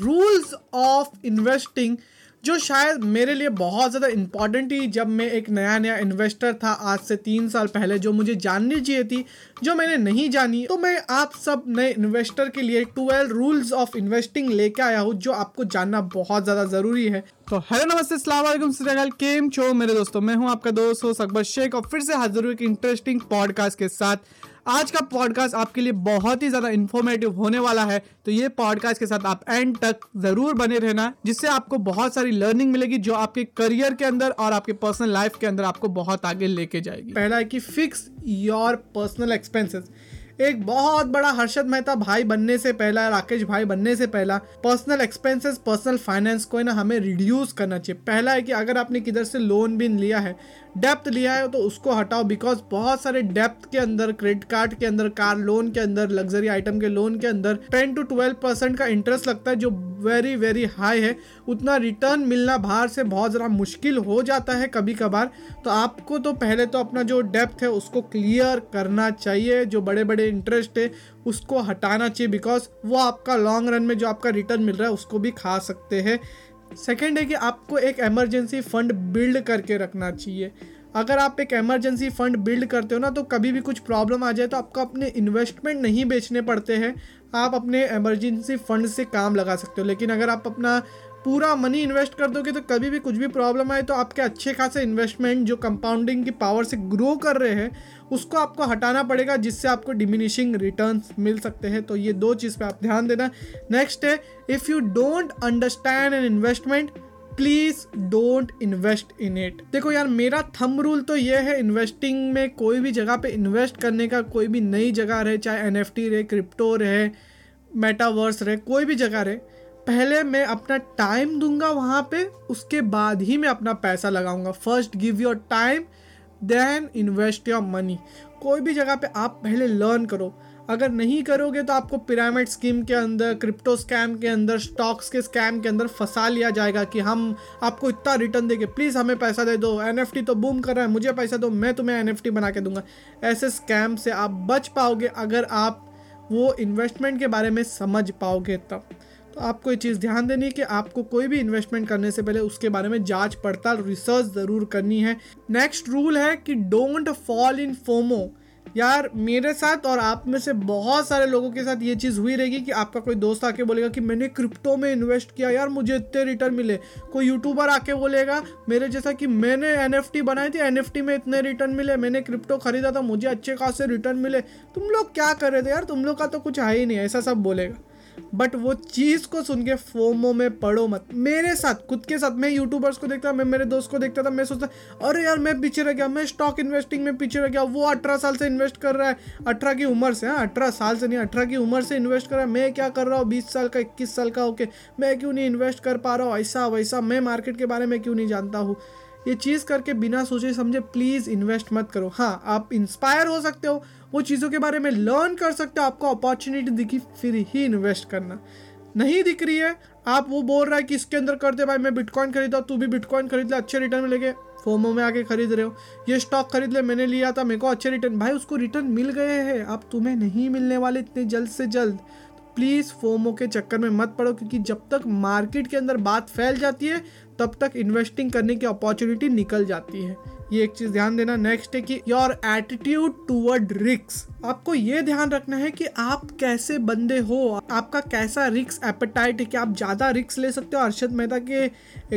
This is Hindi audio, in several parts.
रूल्स ऑफ़ इन्वेस्टिंग जो शायद मेरे लिए बहुत ज़्यादा इंपॉर्टेंट थी जब मैं एक नया नया इन्वेस्टर था आज से तीन साल पहले, जो मुझे जाननी चाहिए थी, जो मैंने नहीं जानी तो मैं आप सब नए इन्वेस्टर के लिए ट्वेल्व रूल्स ऑफ़ इन्वेस्टिंग लेके आया हूँ, जो आपको जानना बहुत ज़्यादा ज़रूरी है। तो हेलो, नमस्ते सलाम केम चो मेरे दोस्तों? मैं हूँ आपका दोस्त हो सकबर शेख, और फिर से हाजिर हुए एक इंटरेस्टिंग पॉडकास्ट के साथ। आज का पॉडकास्ट आपके लिए बहुत ही ज़्यादा इन्फॉर्मेटिव होने वाला है। तो ये पॉडकास्ट के साथ आप एंड तक ज़रूर बने रहना, जिससे आपको बहुत सारी लर्निंग मिलेगी जो आपके करियर के अंदर और आपके पर्सनल लाइफ के अंदर आपको बहुत आगे लेके जाएगी। पहला है कि फिक्स योर पर्सनल एक्सपेंसेस एक बहुत बड़ा हर्षद मेहता भाई बनने से पहला, राकेश भाई बनने से पहला पर्सनल एक्सपेंसेस पर्सनल फाइनेंस को ना हमें रिड्यूस करना चाहिए। पहला है कि अगर आपने किधर से लोन भी लिया है डेप्थ लिया है तो उसको हटाओ बिकॉज़ बहुत सारे डेप्थ के अंदर क्रेडिट कार्ड के अंदर कार लोन के अंदर लग्जरी आइटम के लोन के अंदर टेन टू ट्वेल्व परसेंट का इंटरेस्ट लगता है, जो वेरी वेरी हाई है। उतना रिटर्न मिलना बाहर से बहुत ज़रा मुश्किल हो जाता है कभी कभार तो आपको तो पहले तो अपना जो डेप्थ है, उसको क्लियर करना चाहिए, जो बड़े बड़े इंटरेस्ट है, उसको हटाना चाहिए बिकॉज़ वो आपका लॉन्ग रन में जो आपका रिटर्न मिल रहा है, उसको भी खा सकते हैं। सेकेंड है कि आपको एक एमरजेंसी फंड बिल्ड करके रखना चाहिए। अगर आप एक एमरजेंसी फंड बिल्ड करते हो ना तो कभी भी कुछ प्रॉब्लम आ जाए तो आपको अपने इन्वेस्टमेंट नहीं बेचने पड़ते हैं। आप अपने एमरजेंसी फंड से काम लगा सकते हो, लेकिन अगर आप अपना पूरा मनी इन्वेस्ट कर दोगे तो कभी भी कुछ भी प्रॉब्लम आए तो आपके अच्छे खासे इन्वेस्टमेंट जो कंपाउंडिंग की पावर से ग्रो कर रहे हैं, उसको आपको हटाना पड़ेगा, जिससे आपको डिमिनिशिंग रिटर्न्स मिल सकते हैं। तो ये दो चीज़ पे आप ध्यान देना। नेक्स्ट है if you don't understand an investment please don't invest in it देखो यार, मेरा थम रूल तो ये है इन्वेस्टिंग में कोई भी जगह पे इन्वेस्ट करने का कोई भी नई जगह रहे, चाहे एनएफटी रहे क्रिप्टो रहे मेटावर्स रहे, कोई भी जगह रहे पहले मैं अपना टाइम दूँगा वहाँ पे, उसके बाद ही मैं अपना पैसा लगाऊँगा। First give your time then invest your money कोई भी जगह पे आप पहले लर्न करो। अगर नहीं करोगे तो आपको पिरामिड स्कीम के अंदर क्रिप्टो स्कैम के अंदर स्टॉक्स के स्कैम के अंदर फंसा लिया जाएगा कि हम आपको इतना रिटर्न देंगे। प्लीज़ हमें पैसा दे दो। एनएफटी तो बूम कर रहा है, मुझे पैसा दो, मैं तुम्हें एन बना के दूँगा। ऐसे स्कैम से आप बच पाओगे अगर आप वो इन्वेस्टमेंट के बारे में समझ पाओगे तब। तो आपको ये चीज़ ध्यान देनी है कि आपको कोई भी इन्वेस्टमेंट करने से पहले उसके बारे में जाँच पड़ताल रिसर्च ज़रूर करनी है। नेक्स्ट रूल है कि डोंट फॉल इन फोमो यार, मेरे साथ और आप में से बहुत सारे लोगों के साथ ये चीज़ हुई रहेगी कि आपका कोई दोस्त आके बोलेगा कि मैंने क्रिप्टो में इन्वेस्ट किया, यार मुझे इतने रिटर्न मिले। कोई यूट्यूबर आके बोलेगा, मेरे जैसा कि मैंने एनएफटी बनाई थी एनएफटी में इतने रिटर्न मिले, मैंने क्रिप्टो खरीदा था, मुझे अच्छे खासे रिटर्न मिले। तुम लोग क्या कर रहे थे यार? तुम लोग का तो कुछ है ही नहीं, ऐसा सब बोलेगा। बट वो चीज़ को सुन के फोमो में पढ़ो मत। मेरे साथ, खुद के साथ, मैं यूट्यूबर्स को देखता, मैं मेरे दोस्त को देखता था, मैं सोचता, अरे यार, मैं पीछे रह गया, मैं स्टॉक इन्वेस्टिंग में पीछे रह गया, वो अठारह साल से इन्वेस्ट कर रहा है, अठारह की उम्र से हाँ अठारह साल से नहीं, अठारह की उम्र से इन्वेस्ट कर रहा है, मैं क्या कर रहा हूँ, बीस साल का, इक्कीस साल का होके मैं क्यों नहीं इन्वेस्ट कर पा रहा हूँ ऐसा वैसा मैं मार्केट के बारे में क्यों नहीं जानता हूँ? ये चीज़ करके बिना सोचे समझे प्लीज़ इन्वेस्ट मत करो। हाँ आप इंस्पायर हो सकते हो, वो चीज़ों के बारे में लर्न कर सकते हो, आपको अपॉर्चुनिटी दिखी, फिर ही इन्वेस्ट करना। नहीं दिख रही है, आप वो बोल रहा है कि इसके अंदर कर दे भाई, मैं बिटकॉइन खरीदा, तू भी बिटकॉइन खरीद ले, अच्छे रिटर्न मिलेंगे। फोमो में आके खरीद रहे हो, ये स्टॉक खरीद ले, मैंने लिया था, मेरे को अच्छे रिटर्न भाई, उसको रिटर्न मिल गए हैं अब तुम्हें नहीं मिलने वाले इतने जल्द से जल्द। प्लीज़ फोमो के चक्कर में मत पड़ो, क्योंकि जब तक मार्केट के अंदर बात फैल जाती है तब तक इन्वेस्टिंग करने की अपॉर्चुनिटी निकल जाती है। ये एक चीज़ ध्यान देना। नेक्स्ट है कि योर एटीट्यूड टूवर्ड रिक्स आपको ये ध्यान रखना है कि आप कैसे बंदे हो, आपका कैसा रिक्स एपेटाइट है, कि आप ज़्यादा रिक्स ले सकते हो। अर्षद मेहता के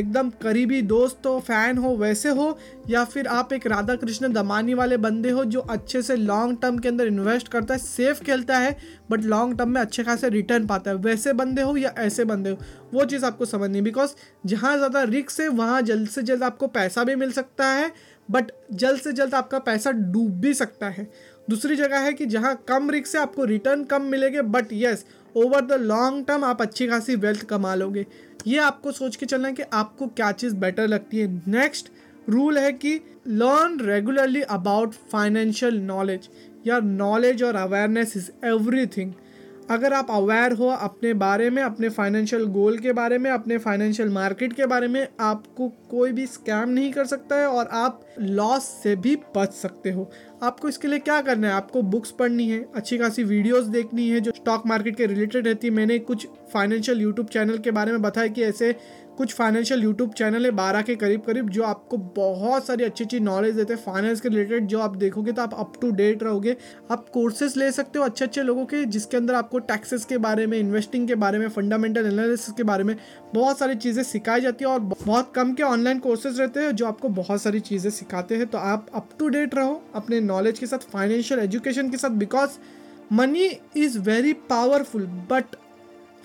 एकदम करीबी दोस्त हो, फ़ैन हो, वैसे हो, या फिर आप एक राधा कृष्ण दमानी वाले बंदे हो, जो अच्छे से लॉन्ग टर्म के अंदर इन्वेस्ट करता है सेफ़ खेलता है बट लॉन्ग टर्म में अच्छे खासे रिटर्न पाता है। वैसे बंदे हो या ऐसे बंदे हो, वो चीज़ आपको समझनी बिकॉज़ जहाँ ज़्यादा रिक्स है, वहाँ जल्द से जल्द आपको पैसा भी मिल सकता है बट जल्द से जल्द आपका पैसा डूब भी सकता है। दूसरी जगह है कि जहाँ कम रिक्स से आपको रिटर्न कम मिलेंगे but yes over the long term आप अच्छी खासी वेल्थ कमा लोगे। ये आपको सोच के चलना है कि आपको क्या चीज़ बेटर लगती है। नेक्स्ट रूल है कि learn regularly about financial knowledge या नॉलेज और अवेयरनेस इज़ एवरीथिंग अगर आप अवेयर हो अपने बारे में, अपने फाइनेंशियल गोल के बारे में, अपने फाइनेंशियल मार्केट के बारे में, आपको कोई भी स्कैम नहीं कर सकता है और आप लॉस से भी बच सकते हो। आपको इसके लिए क्या करना है? आपको बुक्स पढ़नी है, अच्छी खासी वीडियोस देखनी है, जो स्टॉक मार्केट के रिलेटेड रहती है। मैंने कुछ फाइनेंशियल यूट्यूब चैनल के बारे में बताया कि ऐसे कुछ फाइनेंशियल यूट्यूब चैनल है बारह के करीब करीब, जो आपको बहुत सारी अच्छी अच्छी नॉलेज देते हैं। फाइनेंस के रिलेटेड जो आप देखोगे तो आप अप टू डेट रहोगे। आप कोर्सेज ले सकते हो अच्छे अच्छे लोगों के, जिसके अंदर आपको टैक्सेस के बारे में इन्वेस्टिंग के बारे में फंडामेंटल एनालिसिस के बारे में बहुत सारी चीज़ें सिखाई जाती है और बहुत कम के ऑनलाइन कोर्सेज रहते हैं जो आपको बहुत सारी चीज़ें सिखाते हैं। तो आप अप टू डेट रहो अपने नॉलेज के साथ फाइनेंशियल एजुकेशन के साथ because money is very powerful but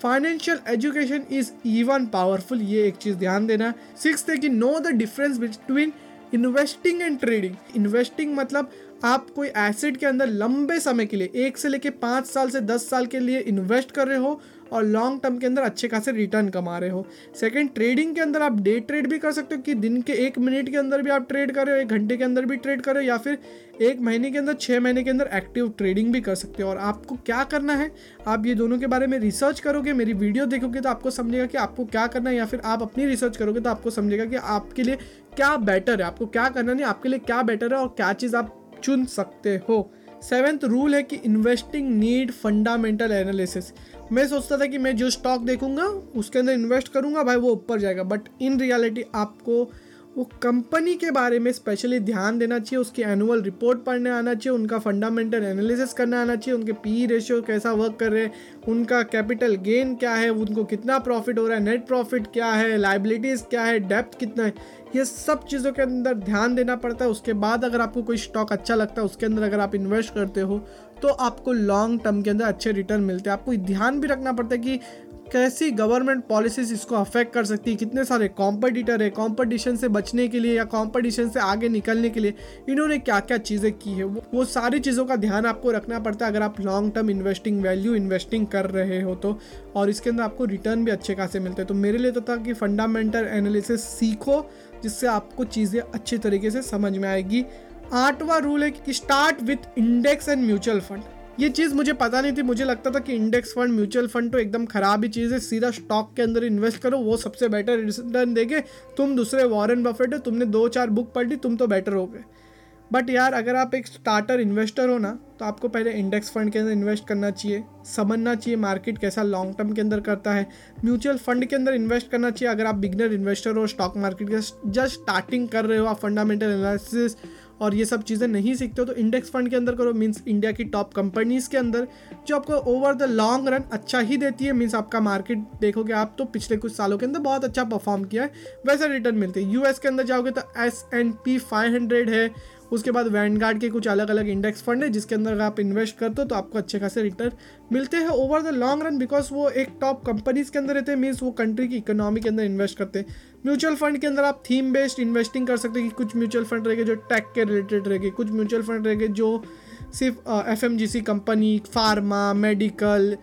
financial education is even powerful ये एक चीज़ ध्यान देना सिक्स है कि know the difference between investing and trading investing मतलब आप कोई एसेट के अंदर लंबे समय के लिए, एक से लेके पाँच साल से दस साल के लिए इन्वेस्ट कर रहे हो और लॉन्ग टर्म के अंदर अच्छे खासे रिटर्न कमा रहे हो। सेकंड ट्रेडिंग के अंदर आप डे ट्रेड भी कर सकते हो कि दिन के एक मिनट के अंदर भी आप ट्रेड कर एक घंटे के अंदर भी ट्रेड कर या फिर एक महीने के अंदर छः महीने के अंदर एक्टिव ट्रेडिंग भी कर सकते हो। और आपको क्या करना है? आप ये दोनों के बारे में रिसर्च करोगे, मेरी वीडियो देखोगे तो आपको समझेगा कि आपको क्या करना है या फिर आप अपनी रिसर्च करोगे तो आपको समझेगा कि आपके लिए क्या बेटर है, आपको क्या करना नहीं, आपके लिए क्या बेटर है और क्या चीज़ आप चुन सकते हो। सेवेंथ रूल है कि इन्वेस्टिंग नीड फंडामेंटल एनालिसिस। मैं सोचता था कि मैं जो स्टॉक देखूँगा, उसके अंदर इन्वेस्ट करूँगा, भाई वो ऊपर जाएगा। बट इन रियलिटी आपको वो कंपनी के बारे में स्पेशली ध्यान देना चाहिए, उसकी एनुअल रिपोर्ट पढ़ने आना चाहिए, उनका फंडामेंटल एनालिसिस करना आना चाहिए, उनके पी रेशियो कैसा वर्क कर रहे हैं, उनका कैपिटल गेन क्या है, उनको कितना प्रॉफिट हो रहा है नेट प्रॉफिट क्या है लाइबिलिटीज़ क्या है डेप्थ कितना है, ये सब चीज़ों के अंदर ध्यान देना पड़ता है। उसके बाद अगर आपको कोई स्टॉक अच्छा लगता है, उसके अंदर अगर आप इन्वेस्ट करते हो तो आपको लॉन्ग टर्म के अंदर अच्छे रिटर्न मिलते हैं। आपको ध्यान भी रखना पड़ता है कि कैसी गवर्नमेंट पॉलिसीज़ इसको अफेक्ट कर सकती है? कितने सारे कॉम्पिटिटर है? कॉम्पिटिशन से बचने के लिए या कॉम्पिटिशन से आगे निकलने के लिए इन्होंने क्या क्या चीज़ें की है? वो, वो सारी चीज़ों का ध्यान आपको रखना पड़ता है अगर आप long term investing value investing कर रहे हो तो। और इसके अंदर आपको रिटर्न भी अच्छे खासे मिलते हैं। तो मेरे लिए तो था कि फंडामेंटल एनालिसिस सीखो जिससे आपको चीज़ें अच्छे तरीके से समझ में आएगी। आठवां रूल है कि start with index and mutual fund ये चीज़ मुझे पता नहीं थी। मुझे लगता था कि इंडेक्स फंड म्यूचुअल फंड तो एकदम ख़राब ही चीज़ है। सीधा स्टॉक के अंदर इन्वेस्ट करो, वो सबसे बेटर रिटर्न देगे। तुम दूसरे वॉरेन बफेट हो, तुमने दो चार बुक पढ़ ली, तुम तो बेटर हो गए। बट यार, अगर आप एक स्टार्टर इन्वेस्टर हो ना तो आपको पहले इंडेक्स फंड के अंदर इन्वेस्ट करना चाहिए, समझना चाहिए मार्केट कैसा लॉन्ग टर्म के अंदर करता है। म्यूचुअल फंड के अंदर इन्वेस्ट करना चाहिए। अगर आप बिगनर इन्वेस्टर हो स्टॉक मार्केट के जस्ट स्टार्टिंग कर रहे हो आप फंडामेंटल एनालिसिस और ये सब चीज़ें नहीं सीखते हो तो इंडेक्स फंड के अंदर करो मीन्स इंडिया की टॉप कंपनीज़ के अंदर, जो आपको ओवर द लॉन्ग रन अच्छा ही देती है मीन्स आपका मार्केट देखोगे आप तो पिछले कुछ सालों के अंदर बहुत अच्छा परफॉर्म किया है, वैसा रिटर्न मिलते हैं। यूएस के अंदर जाओगे तो S and P five hundred है उसके बाद वैनगार्ड के कुछ अलग अलग इंडेक्स फंड है, जिसके अंदर आप इन्वेस्ट करते हो तो आपको अच्छे खासे रिटर्न मिलते हैं over the long run because वो एक टॉप कंपनीज़ के अंदर रहते हैं मीन्स वो कंट्री की इकोनॉमी के अंदर इन्वेस्ट करते हैं। म्यूचुअल फंड के अंदर आप थीम बेस्ड इन्वेस्टिंग कर सकते हैं कि कुछ म्यूचुअल फंड रहेंगे जो टेक के रिलेटेड रहेंगे, कुछ म्यूचुअल फंड रहेंगे जो सिर्फ़ F company pharma medical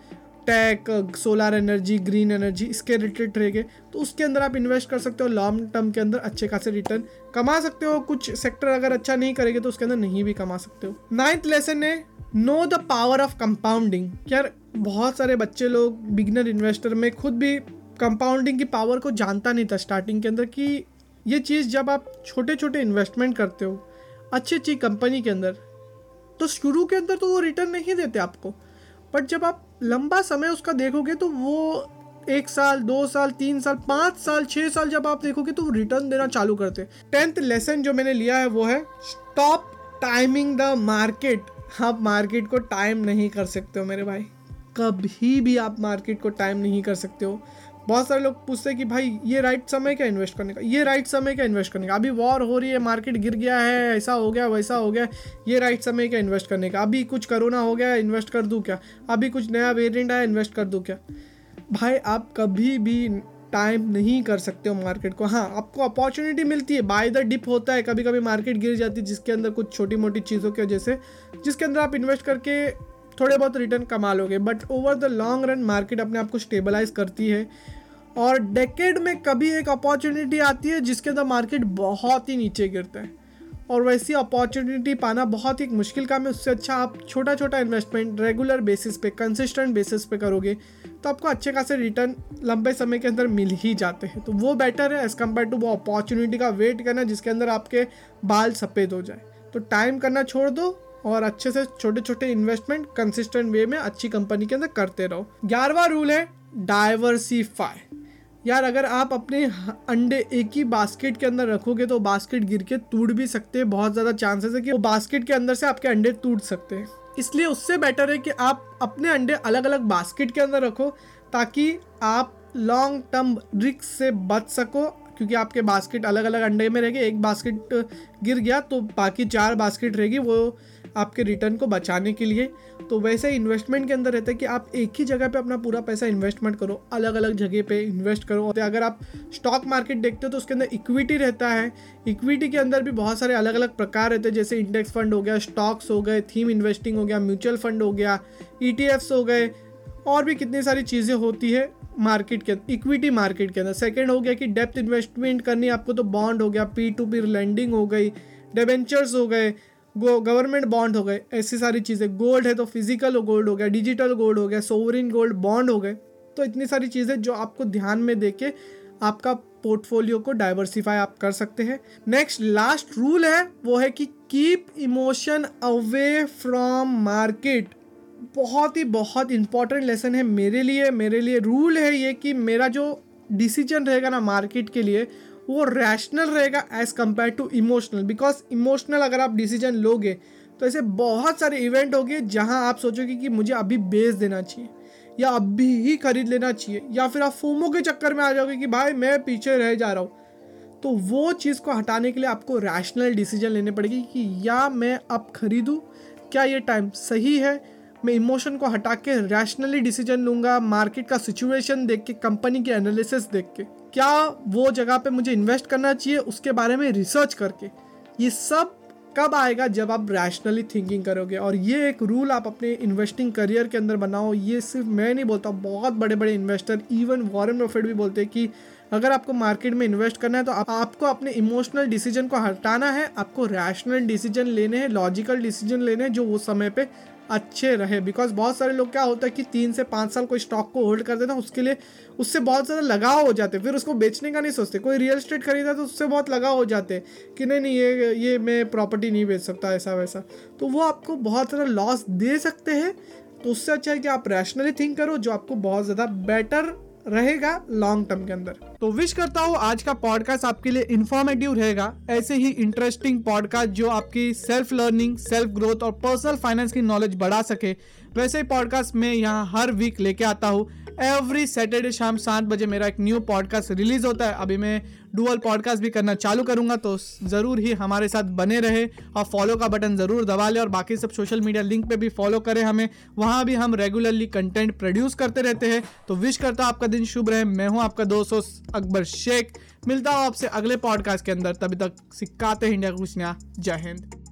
tech solar energy green energy इसके रिलेटेड रहेंगे। तो उसके अंदर आप इन्वेस्ट कर सकते हो लॉन्ग टर्म के अंदर अच्छे खासे रिटर्न कमा सकते हो, कुछ सेक्टर अगर अच्छा नहीं करेंगे तो उसके अंदर नहीं भी कमा सकते हो। नाइन्थ लेसन है know the power of compounding यार, बहुत सारे बच्चे लोग बिगनर इन्वेस्टर में खुद भी कंपाउंडिंग की पावर को जानता नहीं था स्टार्टिंग के अंदर कि ये चीज़ जब आप छोटे छोटे इन्वेस्टमेंट करते हो अच्छी अच्छी कंपनी के अंदर तो शुरू के अंदर तो वो रिटर्न नहीं देते आपको। बट जब आप लंबा समय उसका देखोगे तो वो एक साल, दो साल, तीन साल, पाँच साल छः साल जब आप देखोगे तो रिटर्न देना चालू करते टेंथ लेसन जो मैंने लिया है वो है स्टॉप टाइमिंग द मार्केट आप मार्केट को टाइम नहीं कर सकते हो मेरे भाई। कभी भी आप मार्केट को टाइम नहीं कर सकते हो। बहुत सारे लोग पूछते हैं कि भाई, ये राइट समय क्या इन्वेस्ट करने का? ये राइट समय क्या इन्वेस्ट करने का? अभी वॉर हो रही है मार्केट गिर गया है, ऐसा हो गया, वैसा हो गया, ये राइट समय क्या इन्वेस्ट करने का? अभी कुछ करोना हो गया इन्वेस्ट कर दूँ क्या? अभी कुछ नया वेरियंट आया इन्वेस्ट कर दूँ क्या? भाई, आप कभी भी टाइम नहीं कर सकते हो मार्केट को। हाँ आपको अपॉर्चुनिटी मिलती है बाय द डिप होता है कभी कभी मार्केट गिर जाती है, जिसके अंदर कुछ छोटी मोटी चीज़ों की वजह से, जिसके अंदर आप इन्वेस्ट करके थोड़े बहुत रिटर्न कमा लोगे but over the long run market अपने आप को स्टेबलाइज करती है। और डेकेड में कभी एक अपॉर्चुनिटी आती है जिसके अंदर मार्केट बहुत ही नीचे गिरता है। और वैसी अपॉर्चुनिटी पाना बहुत ही मुश्किल काम है। उससे अच्छा आप छोटा छोटा इन्वेस्टमेंट रेगुलर बेसिस पे कंसिस्टेंट बेसिस पे करोगे तो आपको अच्छे खासे रिटर्न लंबे समय के अंदर मिल ही जाते हैं। तो वो बेटर है एज़ कंपेयर टू वो अपॉर्चुनिटी का वेट करना जिसके अंदर आपके बाल सफ़ेद हो जाए। तो टाइम करना छोड़ दो और अच्छे से छोटे छोटे इन्वेस्टमेंट कंसिस्टेंट वे में अच्छी कंपनी के अंदर करते रहो। ग्यारहवा रूल है डाइवर्सिफाई यार, अगर आप अपने अंडे एक ही बास्केट के अंदर रखोगे तो बास्केट गिर के टूट भी सकते हैं। बहुत ज़्यादा चांसेस है कि वो बास्केट के अंदर से आपके अंडे टूट सकते हैं। इसलिए उससे बेटर है कि आप अपने अंडे अलग अलग बास्केट के अंदर रखो ताकि आप लॉन्ग टर्म रिस्क से बच सको। क्योंकि आपके बास्केट अलग अलग अंडे में रहेंगे एक बास्केट गिर गया तो बाकी चार बास्केट रहेगी, वो आपके रिटर्न को बचाने के लिए तो वैसे इन्वेस्टमेंट के अंदर रहता है कि आप एक ही जगह पे अपना पूरा पैसा इन्वेस्टमेंट करो अलग अलग जगह पे इन्वेस्ट करो। और अगर आप स्टॉक मार्केट देखते हो तो उसके अंदर इक्विटी रहता है। इक्विटी के अंदर भी बहुत सारे अलग अलग प्रकार रहते हैं, जैसे इंडेक्स फंड हो गया स्टॉक्स हो गए थीम इन्वेस्टिंग हो गया म्यूचुअल फंड हो गया ई e हो गए, और भी कितनी सारी चीज़ें होती है मार्केट के अंदर इक्विटी मार्केट के अंदर। सेकेंड हो गया कि डेप्थ इन्वेस्टमेंट करनी, आपको तो बॉन्ड हो गया पी टू पी लैंडिंग हो गई डेवेंचर्स हो गए गवर्नमेंट बॉन्ड हो गए, ऐसी सारी चीज़ें। गोल्ड है तो फ़िज़िकल गोल्ड हो गया डिजिटल गोल्ड हो गया सोवरिन गोल्ड बॉन्ड हो गए। तो इतनी सारी चीज़ें जो आपको ध्यान में दे के आपका पोर्टफोलियो को डाइवर्सिफाई आप कर सकते हैं। नेक्स्ट लास्ट रूल है, वो है कि keep emotion away from market बहुत ही, बहुत इंपॉर्टेंट लेसन है मेरे लिए मेरे लिए रूल है ये कि मेरा जो डिसीज़न रहेगा ना मार्केट के लिए वो रैशनल रहेगा as compare to emotional because emotional अगर आप डिसीज़न लोगे तो ऐसे बहुत सारे इवेंट हो गए जहाँ आप सोचोगे कि मुझे अभी बेच देना चाहिए, या अभी ही खरीद लेना चाहिए, या फिर आप फोमो के चक्कर में आ जाओगे कि भाई मैं पीछे रह जा रहा हूँ। तो वो चीज़ को हटाने के लिए आपको रैशनल डिसीज़न लेने पड़ेगी कि या मैं अब खरीदूँ, क्या ये टाइम सही है? मैं इमोशन को हटा के रैशनली डिसीज़न लूँगा मार्केट का सिचुएशन देख के कंपनी की एनालिसिस देख के। क्या वो जगह पे मुझे इन्वेस्ट करना चाहिए उसके बारे में रिसर्च करके। ये सब कब आएगा जब आप रैशनली थिंकिंग करोगे? और ये एक रूल आप अपने इन्वेस्टिंग करियर के अंदर बनाओ। ये सिर्फ़ मैं नहीं बोलता बहुत बड़े बड़े इन्वेस्टर इवन वॉरेन बफेट भी बोलते हैं कि अगर आपको मार्केट में इन्वेस्ट करना है तो आप, आपको अपने इमोशनल डिसीज़न को हटाना है आपको रैशनल डिसीज़न लेने हैं लॉजिकल डिसीज़न लेने हैं जो उस समय पे अच्छे रहे। बिकॉज़ बहुत सारे लोग क्या होता है कि तीन से पाँच साल कोई स्टॉक को होल्ड कर देते हैं, उसके लिए उससे बहुत ज़्यादा लगाव हो जाते फिर उसको बेचने का नहीं सोचते। कोई रियल स्टेट खरीदा तो उससे बहुत लगाव हो जाते कि नहीं नहीं, ये ये मैं प्रॉपर्टी नहीं बेच सकता, ऐसा वैसा। तो वो आपको बहुत ज़्यादा लॉस दे सकते हैं। तो उससे अच्छा है कि आप रैशनली थिंक करो, जो आपको बहुत ज़्यादा बेटर रहेगा लॉन्ग टर्म के अंदर। तो विश करता हूँ आज का पॉडकास्ट आपके लिए इन्फॉर्मेटिव रहेगा। ऐसे ही इंटरेस्टिंग पॉडकास्ट जो आपकी सेल्फ लर्निंग सेल्फ ग्रोथ और पर्सनल फाइनेंस की नॉलेज बढ़ा सके, वैसे ही पॉडकास्ट में यहाँ हर वीक लेके आता हूँ। एवरी सैटरडे शाम सात बजे मेरा एक न्यू पॉडकास्ट रिलीज़ होता है। अभी मैं डुअल पॉडकास्ट भी करना चालू करूँगा तो ज़रूर ही हमारे साथ बने रहे। और फॉलो का बटन ज़रूर दबा ले और बाकी सब सोशल मीडिया लिंक पे भी फॉलो करें हमें। वहाँ भी हम रेगुलरली कंटेंट प्रोड्यूस करते रहते हैं। तो विश करता हूँ आपका दिन शुभ रहे। मैं हूँ आपका दोस्त अकबर शेख। मिलता हूँ आपसे अगले पॉडकास्ट के अंदर। तभी तक सिक्काते इंडिया कुछ नया जय हिंद।